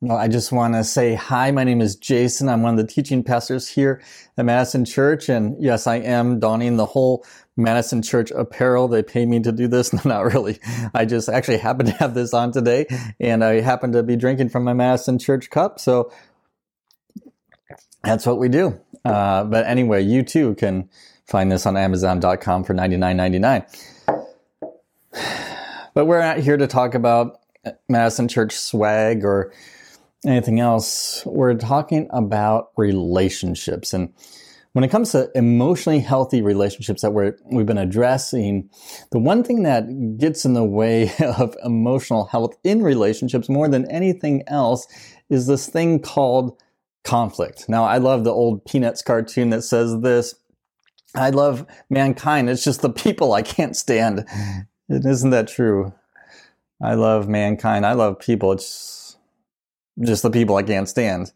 Well, I just want to say hi. My name is Jason. I'm one of the teaching pastors here at Madison Church. And yes, I am donning the whole Madison Church apparel. They pay me to do this. No, not really. I just actually happen to have this on today and I happen to be drinking from my Madison Church cup. So that's what we do. Uh, but anyway, you too can find this on Amazon.com for $99.99. But we're not here to talk about Madison Church swag or anything else, we're talking about relationships. And when it comes to emotionally healthy relationships that we're, we've been addressing, the one thing that gets in the way of emotional health in relationships more than anything else is this thing called conflict. Now, I love the old Peanuts cartoon that says this. I love mankind. It's just the people I can't stand. Isn't that true? I love mankind. I love people. It's just the people I can't stand.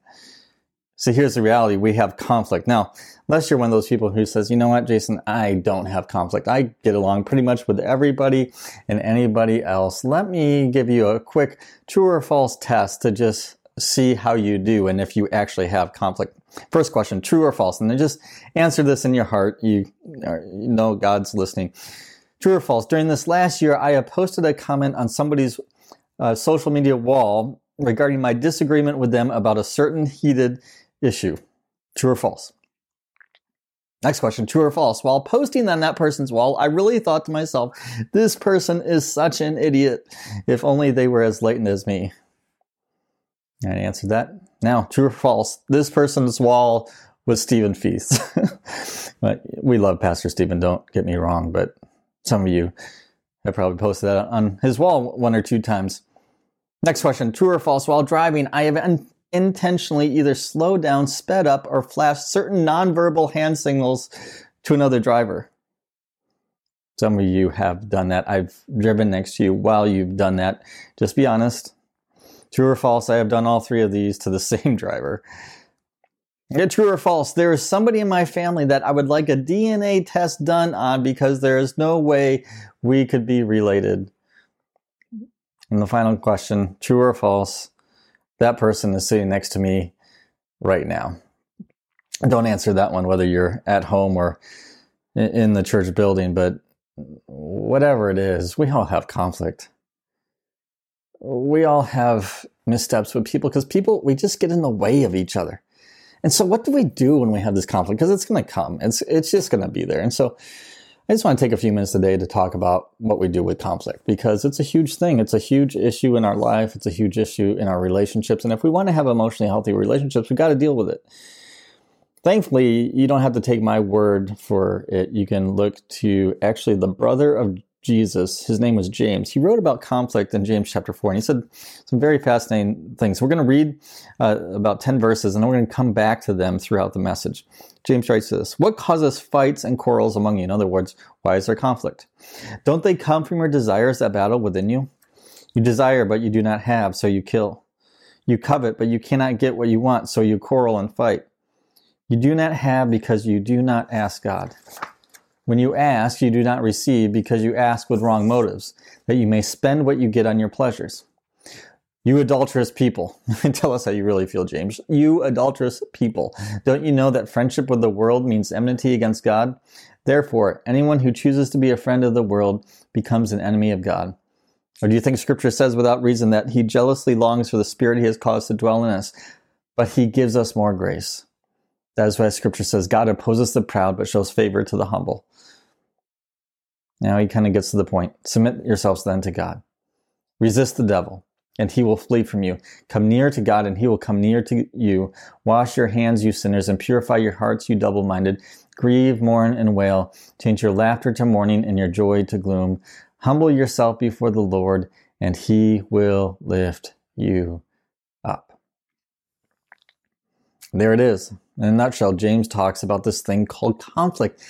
So here's the reality. We have conflict. Now, unless you're one of those people who says, you know what, Jason, I don't have conflict. I get along pretty much with everybody and anybody else. Let me give you a quick true or false test to just see how you do and if you actually have conflict. First question, true or false? And then just answer this in your heart. You, you know God's listening. True or false? During this last year, I posted a comment on somebody's uh, social media wall regarding my disagreement with them about a certain heated issue. True or false? Next question, true or false? While posting on that person's wall, I really thought to myself, this person is such an idiot. If only they were as latent as me. I answered that. Now, true or false? This person's wall was Stephen Feast. we love Pastor Stephen, don't get me wrong, but some of you have probably posted that on his wall one or two times. Next question True or false? While driving, I have un- intentionally either slowed down, sped up, or flashed certain nonverbal hand signals to another driver. Some of you have done that. I've driven next to you while you've done that. Just be honest. True or false? I have done all three of these to the same driver. Yeah, true or false? There is somebody in my family that I would like a DNA test done on because there is no way we could be related. And the final question true or false? That person is sitting next to me right now. Don't answer that one, whether you're at home or in the church building, but whatever it is, we all have conflict. We all have missteps with people because people, we just get in the way of each other. And so, what do we do when we have this conflict? Because it's going to come. It's it's just going to be there. And so, I just want to take a few minutes today to talk about what we do with conflict because it's a huge thing. It's a huge issue in our life. It's a huge issue in our relationships. And if we want to have emotionally healthy relationships, we've got to deal with it. Thankfully, you don't have to take my word for it. You can look to actually the brother of Jesus, his name was James. He wrote about conflict in James chapter 4, and he said some very fascinating things. We're going to read uh, about 10 verses, and then we're going to come back to them throughout the message. James writes this What causes fights and quarrels among you? In other words, why is there conflict? Don't they come from your desires that battle within you? You desire, but you do not have, so you kill. You covet, but you cannot get what you want, so you quarrel and fight. You do not have because you do not ask God. When you ask, you do not receive because you ask with wrong motives, that you may spend what you get on your pleasures. You adulterous people. Tell us how you really feel, James. You adulterous people. Don't you know that friendship with the world means enmity against God? Therefore, anyone who chooses to be a friend of the world becomes an enemy of God. Or do you think scripture says without reason that he jealously longs for the spirit he has caused to dwell in us, but he gives us more grace? That is why scripture says God opposes the proud but shows favor to the humble. Now he kind of gets to the point. Submit yourselves then to God. Resist the devil, and he will flee from you. Come near to God, and he will come near to you. Wash your hands, you sinners, and purify your hearts, you double minded. Grieve, mourn, and wail. Change your laughter to mourning and your joy to gloom. Humble yourself before the Lord, and he will lift you up. There it is. In a nutshell, James talks about this thing called conflict.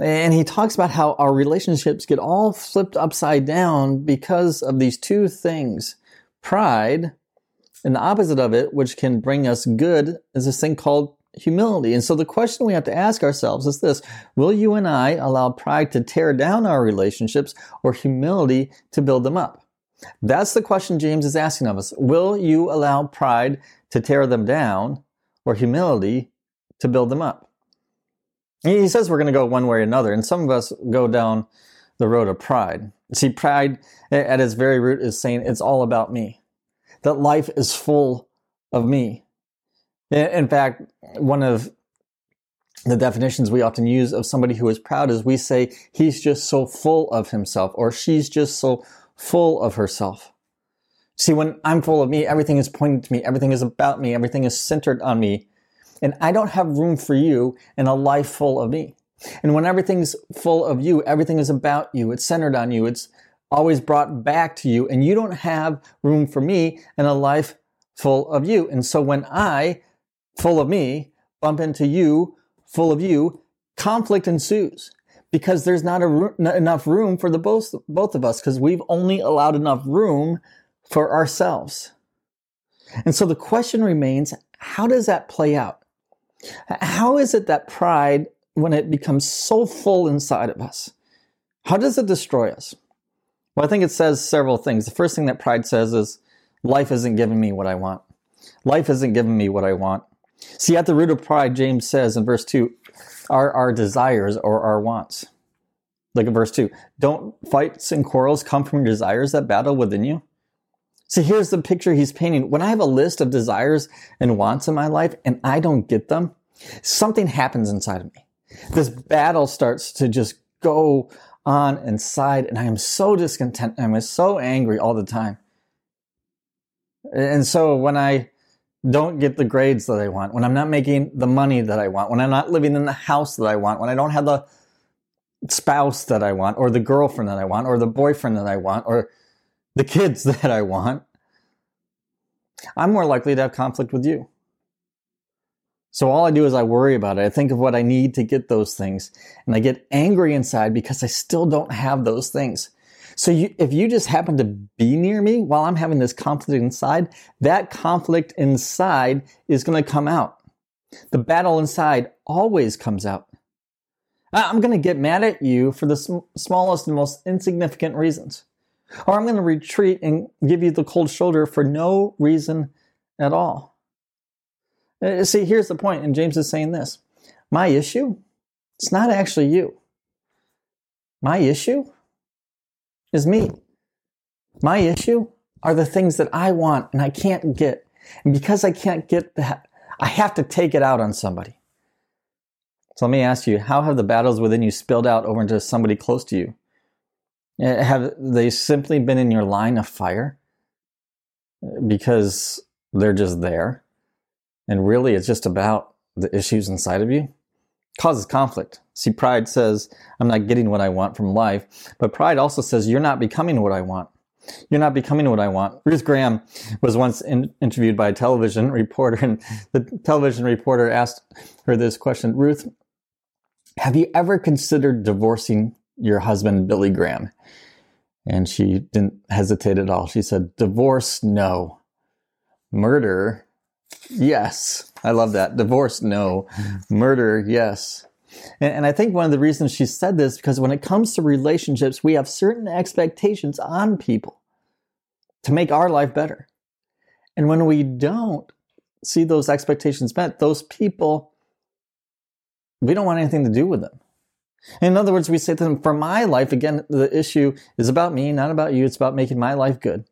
And he talks about how our relationships get all flipped upside down because of these two things pride, and the opposite of it, which can bring us good, is this thing called humility. And so the question we have to ask ourselves is this Will you and I allow pride to tear down our relationships or humility to build them up? That's the question James is asking of us. Will you allow pride to tear them down or humility to build them up? He says we're going to go one way or another, and some of us go down the road of pride. See, pride at its very root is saying it's all about me, that life is full of me. In fact, one of the definitions we often use of somebody who is proud is we say he's just so full of himself or she's just so full of herself. See, when I'm full of me, everything is pointing to me, everything is about me, everything is centered on me. And I don't have room for you in a life full of me. And when everything's full of you, everything is about you, it's centered on you, it's always brought back to you, and you don't have room for me in a life full of you. And so when I, full of me, bump into you, full of you, conflict ensues because there's not, a, not enough room for the both, both of us because we've only allowed enough room for ourselves. And so the question remains, how does that play out? How is it that pride, when it becomes so full inside of us, how does it destroy us? Well, I think it says several things. The first thing that pride says is, life isn't giving me what I want. Life isn't giving me what I want. See, at the root of pride, James says in verse 2, are our desires or our wants. Look at verse 2. Don't fights and quarrels come from desires that battle within you? See, here's the picture he's painting. When I have a list of desires and wants in my life and I don't get them, something happens inside of me. This battle starts to just go on inside, and I am so discontent. I'm so angry all the time. And so when I don't get the grades that I want, when I'm not making the money that I want, when I'm not living in the house that I want, when I don't have the spouse that I want, or the girlfriend that I want, or the boyfriend that I want, or the kids that I want, I'm more likely to have conflict with you. So all I do is I worry about it. I think of what I need to get those things, and I get angry inside because I still don't have those things. So you, if you just happen to be near me while I'm having this conflict inside, that conflict inside is going to come out. The battle inside always comes out. I'm going to get mad at you for the sm- smallest and most insignificant reasons. Or I'm going to retreat and give you the cold shoulder for no reason at all. Uh, see, here's the point, and James is saying this My issue, it's not actually you. My issue is me. My issue are the things that I want and I can't get. And because I can't get that, I have to take it out on somebody. So let me ask you, how have the battles within you spilled out over into somebody close to you? Eh, have they simply been in your line of fire because they're just there? And really, it's just about the issues inside of you? causes conflict. See, pride says, I'm not getting what I want from life. But pride also says, you're not becoming what I want. You're not becoming what I want. Ruth Graham was once in, interviewed by a television reporter, and the television reporter asked her this question Ruth, have you ever considered divorcing your husband, Billy Graham? And she didn't hesitate at all. She said, Divorce, no. Murder, yes. I love that. Divorce, no. Murder, yes. And, and, I think one of the reasons she said this because when it comes to relationships, we have certain expectations on people to make our life better. And when we don't see those expectations met, those people, we don't want anything to do with them. In other words, we say to them, for my life, again, the issue is about me, not about you. It's about making my life good.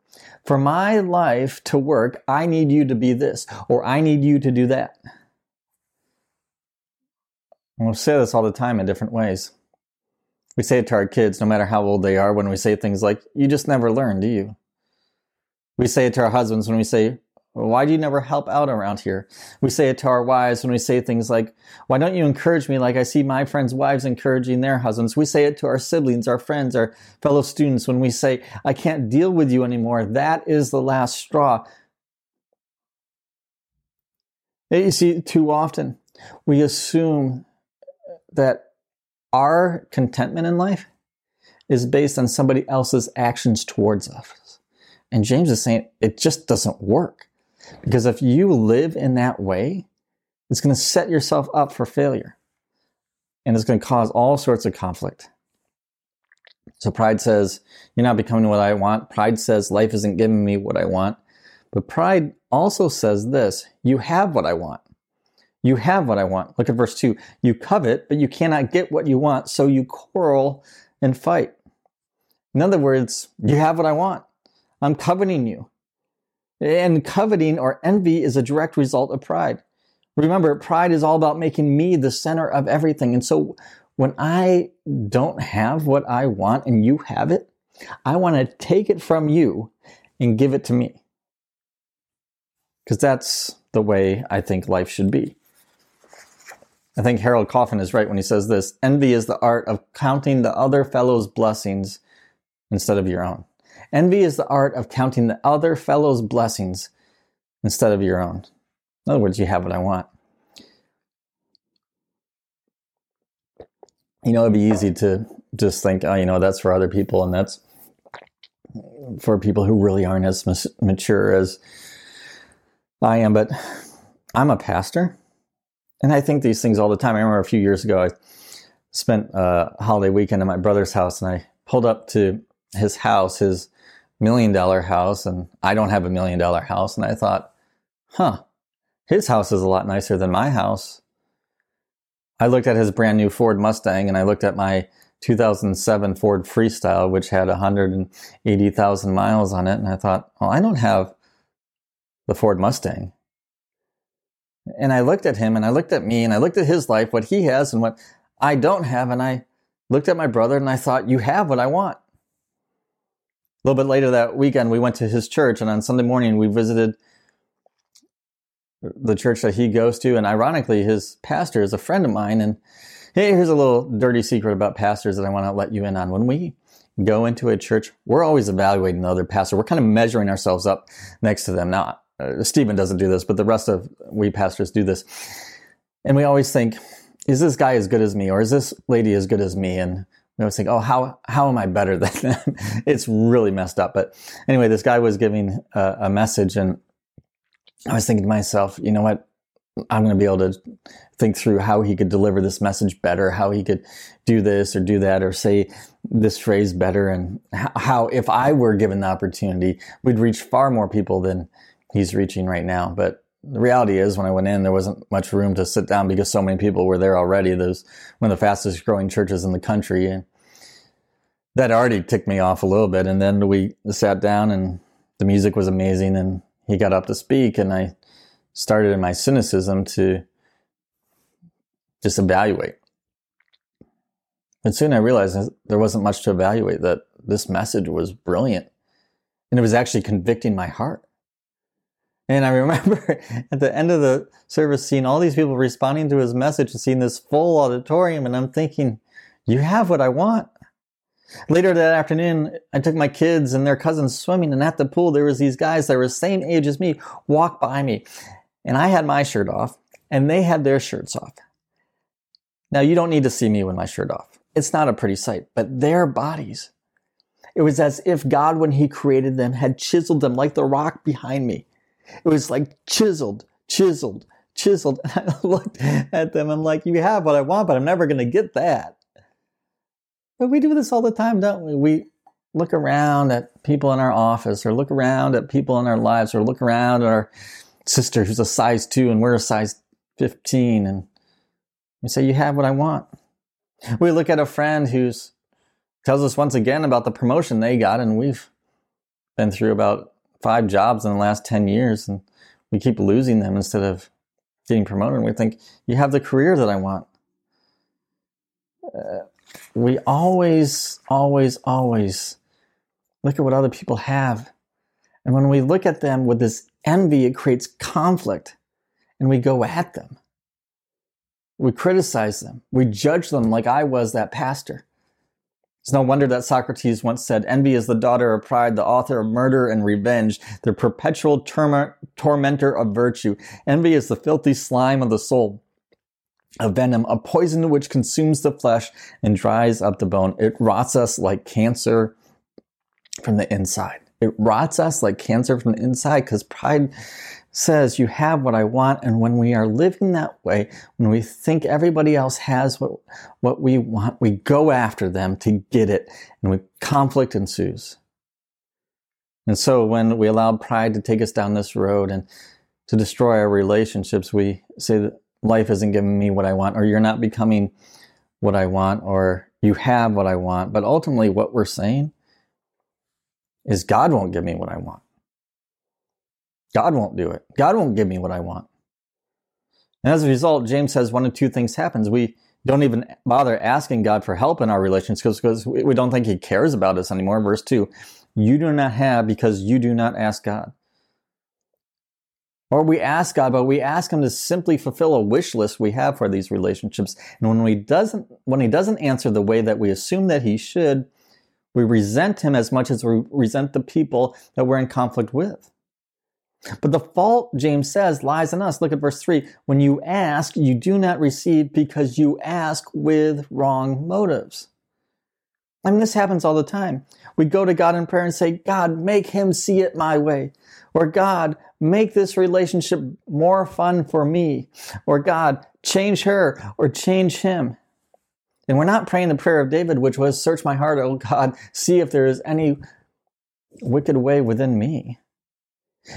For my life to work, I need you to be this, or I need you to do that. And we'll say this all the time in different ways. We say it to our kids, no matter how old they are, when we say things like, You just never learn, do you? We say it to our husbands when we say, why do you never help out around here? We say it to our wives when we say things like, Why don't you encourage me like I see my friends' wives encouraging their husbands? We say it to our siblings, our friends, our fellow students when we say, I can't deal with you anymore. That is the last straw. Eh, you see, too often we assume that our contentment in life is based on somebody else's actions towards us. And James is saying it just doesn't work. Because if you live in that way, it's going to set yourself up for failure. And it's going to cause all sorts of conflict. So pride says, You're not becoming what I want. Pride says, Life isn't giving me what I want. But pride also says this You have what I want. You have what I want. Look at verse 2. You covet, but you cannot get what you want, so you quarrel and fight. In other words, you have what I want. I'm coveting you. And coveting or envy is a direct result of pride. Remember, pride is all about making me the center of everything. And so when I don't have what I want and you have it, I want to take it from you and give it to me. Because that's the way I think life should be. I think Harold Coffin is right when he says this envy is the art of counting the other fellow's blessings instead of your own. Envy is the art of counting the other fellow's blessings instead of your own. In other words, you have what I want. You know, it'd be easy to just think, oh, you know, that's for other people and that's for people who really aren't as mature as I am. But I'm a pastor and I think these things all the time. I remember a few years ago, I spent a holiday weekend at my brother's house and I pulled up to his house, his million dollar house, and I don't have a million dollar house. And I thought, huh, his house is a lot nicer than my house. I looked at his brand new Ford Mustang and I looked at my 2007 Ford Freestyle, which had 180,000 miles on it. And I thought, well, I don't have the Ford Mustang. And I looked at him and I looked at me and I looked at his life, what he has and what I don't have. And I looked at my brother and I thought, you have what I want. A little bit later that weekend, we went to his church, and on Sunday morning, we visited the church that he goes to. And ironically, his pastor is a friend of mine. And hey, here's a little dirty secret about pastors that I want to let you in on. When we go into a church, we're always evaluating the other pastor. We're kind of measuring ourselves up next to them. Now, uh, Stephen doesn't do this, but the rest of we pastors do this. And we always think, is this guy as good as me? Or is this lady as good as me? And I was thinking, oh, how how am I better than them? it's really messed up. But anyway, this guy was giving a, a message, and I was thinking to myself, you know what? I'm going to be able to think through how he could deliver this message better, how he could do this or do that, or say this phrase better, and how, if I were given the opportunity, we'd reach far more people than he's reaching right now. But the reality is, when I went in, there wasn't much room to sit down because so many people were there already. There's one of the fastest growing churches in the country. And that already ticked me off a little bit. And then we sat down, and the music was amazing. And he got up to speak, and I started in my cynicism to just evaluate. But soon I realized there wasn't much to evaluate, that this message was brilliant. And it was actually convicting my heart. And I remember at the end of the service seeing all these people responding to his message and seeing this full auditorium. And I'm thinking, you have what I want. Later that afternoon, I took my kids and their cousins swimming, and at the pool, there was these guys that were the same age as me walk by me. And I had my shirt off, and they had their shirts off. Now, you don't need to see me with my shirt off. It's not a pretty sight, but their bodies. It was as if God, when He created them, had chiseled them like the rock behind me. It was like chiseled, chiseled, chiseled. And I looked at them. I'm like, you have what I want, but I'm never going to get that. But we do this all the time, don't we? We look around at people in our office or look around at people in our lives or look around at our sister who's a size two and we're a size 15 and we say, you have what I want. We look at a friend who's tells us once again about the promotion they got and we've been through about five jobs in the last 10 years and we keep losing them instead of getting promoted. And we think, you have the career that I want. Uh, we always, always, always look at what other people have. And when we look at them with this envy, it creates conflict and we go at them. We criticize them. We judge them like I was that pastor. It's no wonder that Socrates once said, Envy is the daughter of pride, the author of murder and revenge, the perpetual tormentor of virtue. Envy is the filthy slime of the soul, a venom, a poison which consumes the flesh and dries up the bone. It rots us like cancer from the inside. It rots us like cancer from the inside because pride says you have what I want. And when we are living that way, when we think everybody else has what, what we want, we go after them to get it and we, conflict ensues. And so when we allow pride to take us down this road and to destroy our relationships, we say that life isn't giving me what I want, or you're not becoming what I want, or you have what I want. But ultimately, what we're saying is God won't give me what I want. God won't do it. God won't give me what I want. And as a result, James says one of two things happens. We don't even bother asking God for help in our relationships because we don't think he cares about us anymore. Verse 2 You do not have because you do not ask God. Or we ask God, but we ask him to simply fulfill a wish list we have for these relationships. And when he doesn't when he doesn't answer the way that we assume that he should, we resent him as much as we resent the people that we're in conflict with. But the fault, James says, lies in us. Look at verse 3. When you ask, you do not receive because you ask with wrong motives. I mean, this happens all the time. We go to God in prayer and say, God, make him see it my way. Or God, make this relationship more fun for me. Or God, change her or change him. And we're not praying the prayer of David, which was, Search my heart, O God, see if there is any wicked way within me.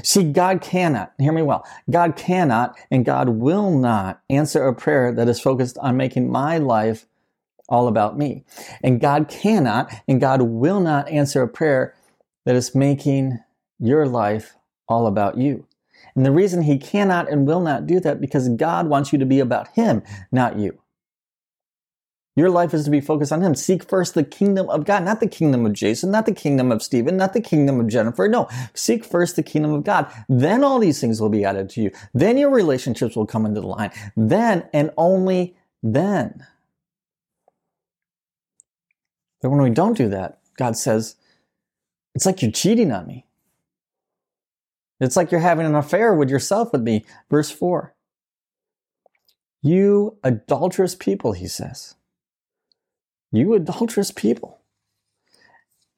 See, God cannot, hear me well, God cannot and God will not answer a prayer that is focused on making my life all about me. And God cannot and God will not answer a prayer that is making your life all about you. And the reason He cannot and will not do that because God wants you to be about Him, not you. Your life is to be focused on Him. Seek first the kingdom of God, not the kingdom of Jason, not the kingdom of Stephen, not the kingdom of Jennifer. No, seek first the kingdom of God. Then all these things will be added to you. Then your relationships will come into the line. Then and only then. But when we don't do that, God says, it's like you're cheating on me. It's like you're having an affair with yourself with me. Verse 4. You adulterous people, he says. You adulterous people.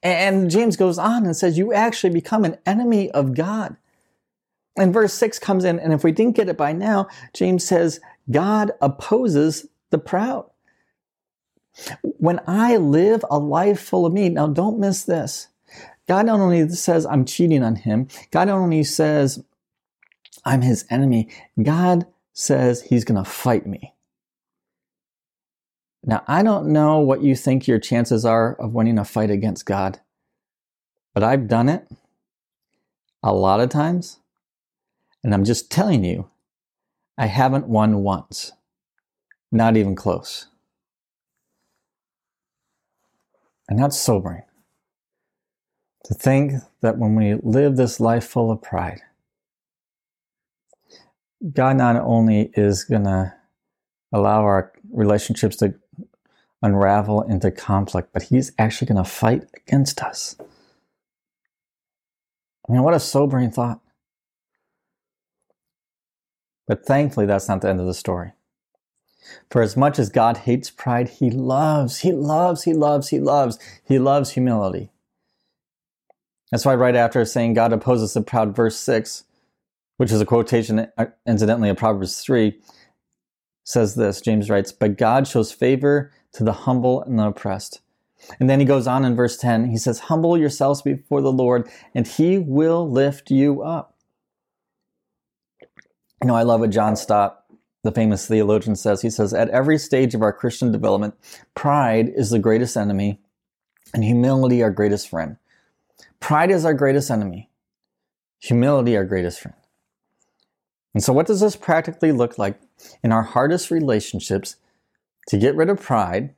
And James goes on and says, You actually become an enemy of God. And verse 6 comes in, and if we didn't get it by now, James says, God opposes the proud. When I live a life full of me, now don't miss this. God not only says I'm cheating on him, God not only says I'm his enemy, God says he's going to fight me. Now, I don't know what you think your chances are of winning a fight against God, but I've done it a lot of times, and I'm just telling you, I haven't won once. Not even close. And that's sobering. To think that when we live this life full of pride, God not only is going to allow our relationships to unravel into conflict, but he's actually going to fight against us. I mean, what a sobering thought. But thankfully, that's not the end of the story. For as much as God hates pride, he loves, he loves, he loves, he loves, he loves humility. That's why, right after saying God opposes the proud, verse 6, which is a quotation, uh, incidentally, of Proverbs 3, says this James writes, But God shows favor to the humble and the oppressed. And then he goes on in verse 10, he says, Humble yourselves before the Lord, and he will lift you up. You know, I love what John Stott, the famous theologian, says. He says, At every stage of our Christian development, pride is the greatest enemy, and humility our greatest friend. Pride is our greatest enemy, humility our greatest friend. And so, what does this practically look like in our hardest relationships to get rid of pride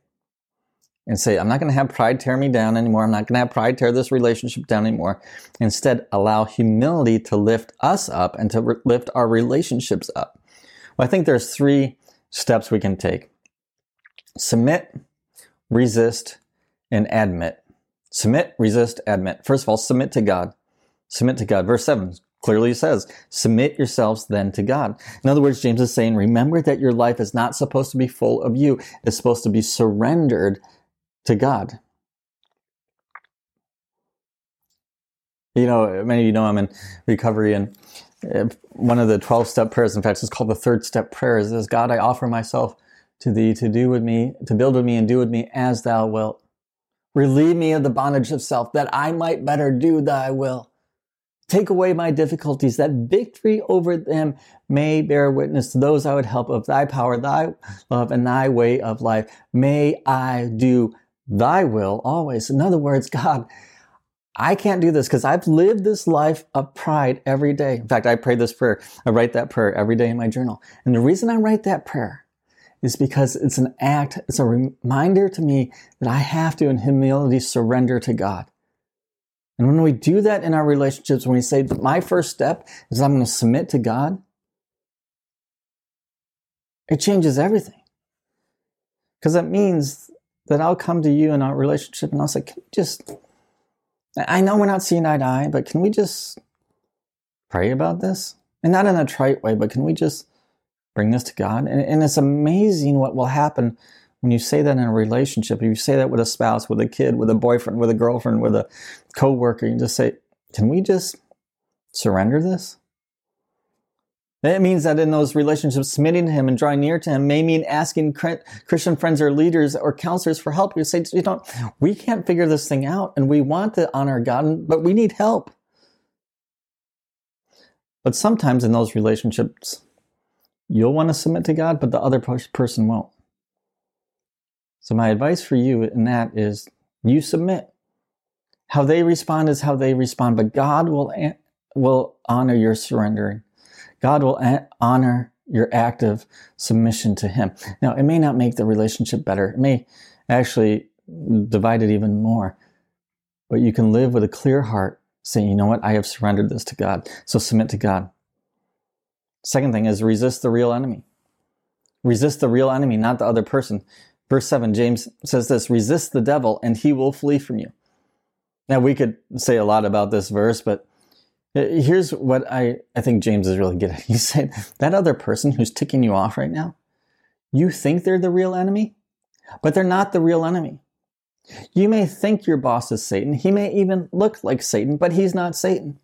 and say, I'm not going to have pride tear me down anymore. I'm not going to have pride tear this relationship down anymore. Instead, allow humility to lift us up and to re- lift our relationships up. Well, I think there's three steps we can take submit, resist, and admit. Submit, resist, admit. First of all, submit to God. Submit to God. Verse 7 clearly says, submit yourselves then to God. In other words, James is saying, remember that your life is not supposed to be full of you. It's supposed to be surrendered to God. You know, many of you know I'm in recovery, and uh, one of the 12 step prayers, in fact, it's called the third step prayer, is God, I offer myself to thee to do with me, to build with me and do with me as thou wilt. Relieve me of the bondage of self, that I might better do thy will. Take away my difficulties, that victory over them may bear witness to those I would help of thy power, thy love, and thy way of life. May I do thy will always. In other words, God, I can't do this because I've lived this life of pride every day. In fact, I pray this prayer. I write that prayer every day in my journal. And the reason I write that prayer is because it's an act, it's a reminder to me that I have to, in humility, surrender to God. And when we do that in our relationships, when we say my first step is I'm going to submit to God, it changes everything. Because it means that I'll come to you in our relationship and I'll say, just I know we're not seeing eye to eye, but can we just pray about this? And not in a trite way, but can we just bring this to God? And, and it's amazing what will happen when you say that in a relationship. If you say that with a spouse, with a kid, with a boyfriend, with a girlfriend, with a coworker, you just say, can we just surrender this? It means that in those relationships, submitting to Him and drawing near to Him may mean asking Christian friends or leaders or counselors for help. You say, you know, we can't figure this thing out and we want to honor God, but we need help. But sometimes in those relationships, you'll want to submit to God, but the other person won't. So my advice for you in that is you submit. How they respond is how they respond, but God will, will honor your surrendering. God will honor your active submission to Him. Now, it may not make the relationship better, it may actually divide it even more, but you can live with a clear heart saying, you know what, I have surrendered this to God. So submit to God. Second thing is resist the real enemy. Resist the real enemy, not the other person. Verse 7, James says this resist the devil and he will flee from you. Now, we could say a lot about this verse, but here's what I, I think James is really good at. He said, that other person who's ticking you off right now, you think they're the real enemy, but they're not the real enemy. You may think your boss is Satan. He may even look like Satan, but he's not Satan.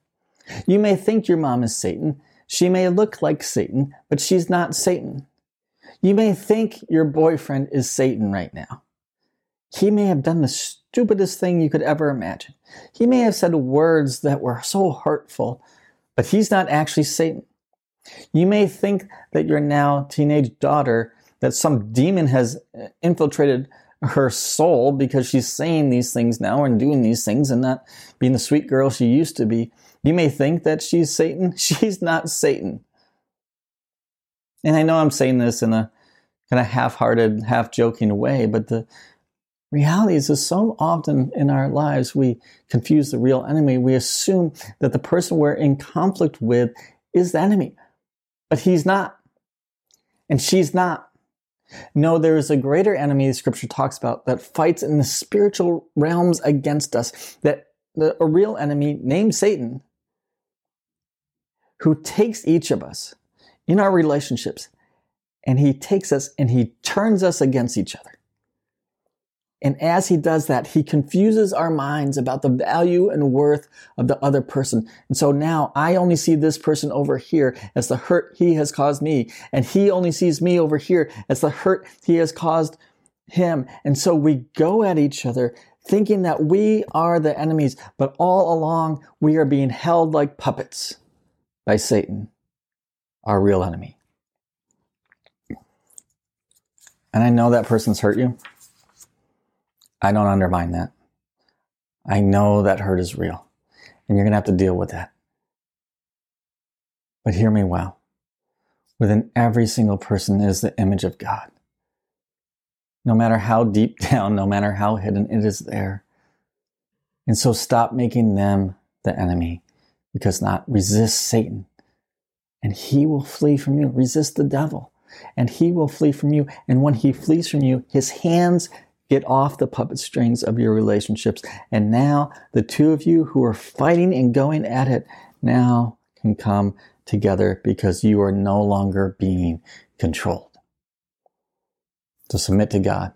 You may think your mom is Satan. She may look like Satan, but she's not Satan. You may think your boyfriend is Satan right now. He may have done the stupidest thing you could ever imagine. He may have said words that were so hurtful, but he's not actually Satan. You may think that your now teenage daughter, that some demon has uh, infiltrated her soul because she's saying these things now and doing these things and not being the sweet girl she used to be. You may think that she's Satan. She's not Satan. And I know I'm saying this in a kind of half hearted, half joking way, but the reality is that so often in our lives we confuse the real enemy. We assume that the person we're in conflict with is the enemy, but he's not. And she's not. No, there is a greater enemy scripture talks about that fights in the spiritual realms against us, that a real enemy named Satan, who takes each of us in our relationships and he takes us and he turns us against each other. And as he does that, he confuses our minds about the value and worth of the other person. And so now I only see this person over here as the hurt he has caused me. And he only sees me over here as the hurt he has caused him. And so we go at each other thinking that we are the enemies, but all along we are being held like puppets by Satan, our real enemy. And I know that person's hurt you. I don't undermine that. I know that hurt is real and you're going to have to deal with that. But hear me well. Within every single person is the image of God. No matter how deep down, no matter how hidden, it is there. And so stop making them the enemy because not resist Satan and he will flee from you. Resist the devil and he will flee from you. And when he flees from you, his hands Get off the puppet strings of your relationships. And now the two of you who are fighting and going at it now can come together because you are no longer being controlled. To submit to God.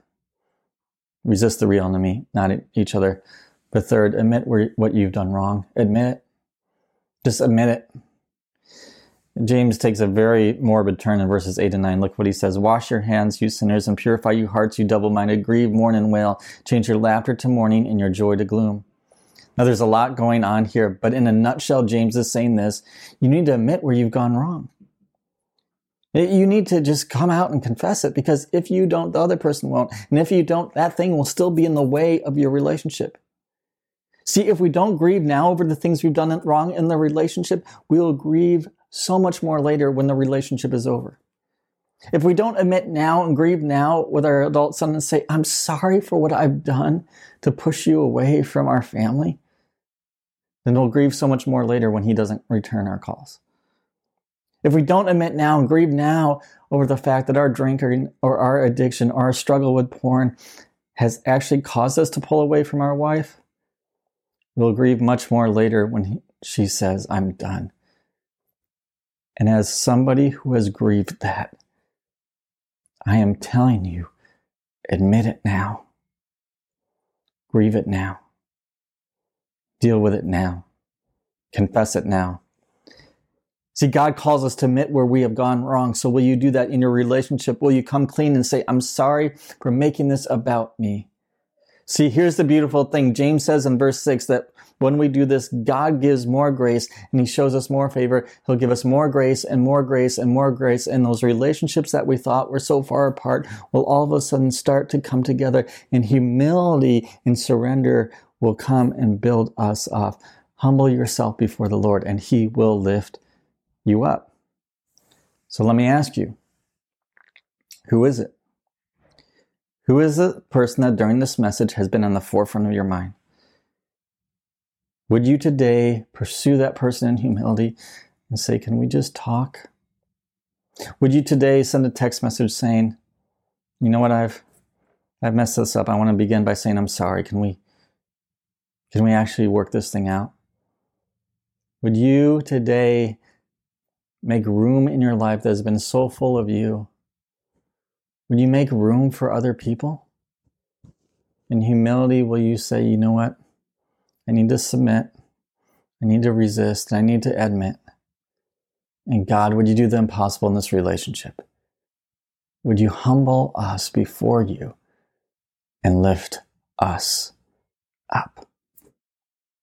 Resist the real enemy, not each other. But third, admit what you've done wrong. Admit it. Just admit it. James takes a very morbid turn in verses 8 and 9. Look what he says Wash your hands, you sinners, and purify you hearts, you double minded. Grieve, mourn, and wail. Change your laughter to mourning and your joy to gloom. Now, there's a lot going on here, but in a nutshell, James is saying this you need to admit where you've gone wrong. You need to just come out and confess it because if you don't, the other person won't. And if you don't, that thing will still be in the way of your relationship. See, if we don't grieve now over the things we've done wrong in the relationship, we'll grieve so much more later when the relationship is over. If we don't admit now and grieve now with our adult son and say, I'm sorry for what I've done to push you away from our family, then we'll grieve so much more later when he doesn't return our calls. If we don't admit now and grieve now over the fact that our drinking or our addiction or our struggle with porn has actually caused us to pull away from our wife, we'll grieve much more later when he, she says, I'm done. And as somebody who has grieved that, I am telling you, admit it now. Grieve it now. Deal with it now. Confess it now. See, God calls us to admit where we have gone wrong. So will you do that in your relationship? Will you come clean and say, I'm sorry for making this about me? See, here's the beautiful thing. James says in verse six that when we do this, God gives more grace and he shows us more favor. He'll give us more grace and more grace and more grace. And those relationships that we thought were so far apart will all of a sudden start to come together and humility and surrender will come and build us up. Humble yourself before the Lord and he will lift you up. So let me ask you who is it? Who is the person that during this message has been on the forefront of your mind? Would you today pursue that person in humility and say, Can we just talk? Would you today send a text message saying, You know what, I've I've messed this up. I want to begin by saying I'm sorry. Can we can we actually work this thing out? Would you today make room in your life that has been so full of you? Would you make room for other people? In humility, will you say, you know what? I need to submit. I need to resist. I need to admit. And God, would you do the impossible in this relationship? Would you humble us before you and lift us up?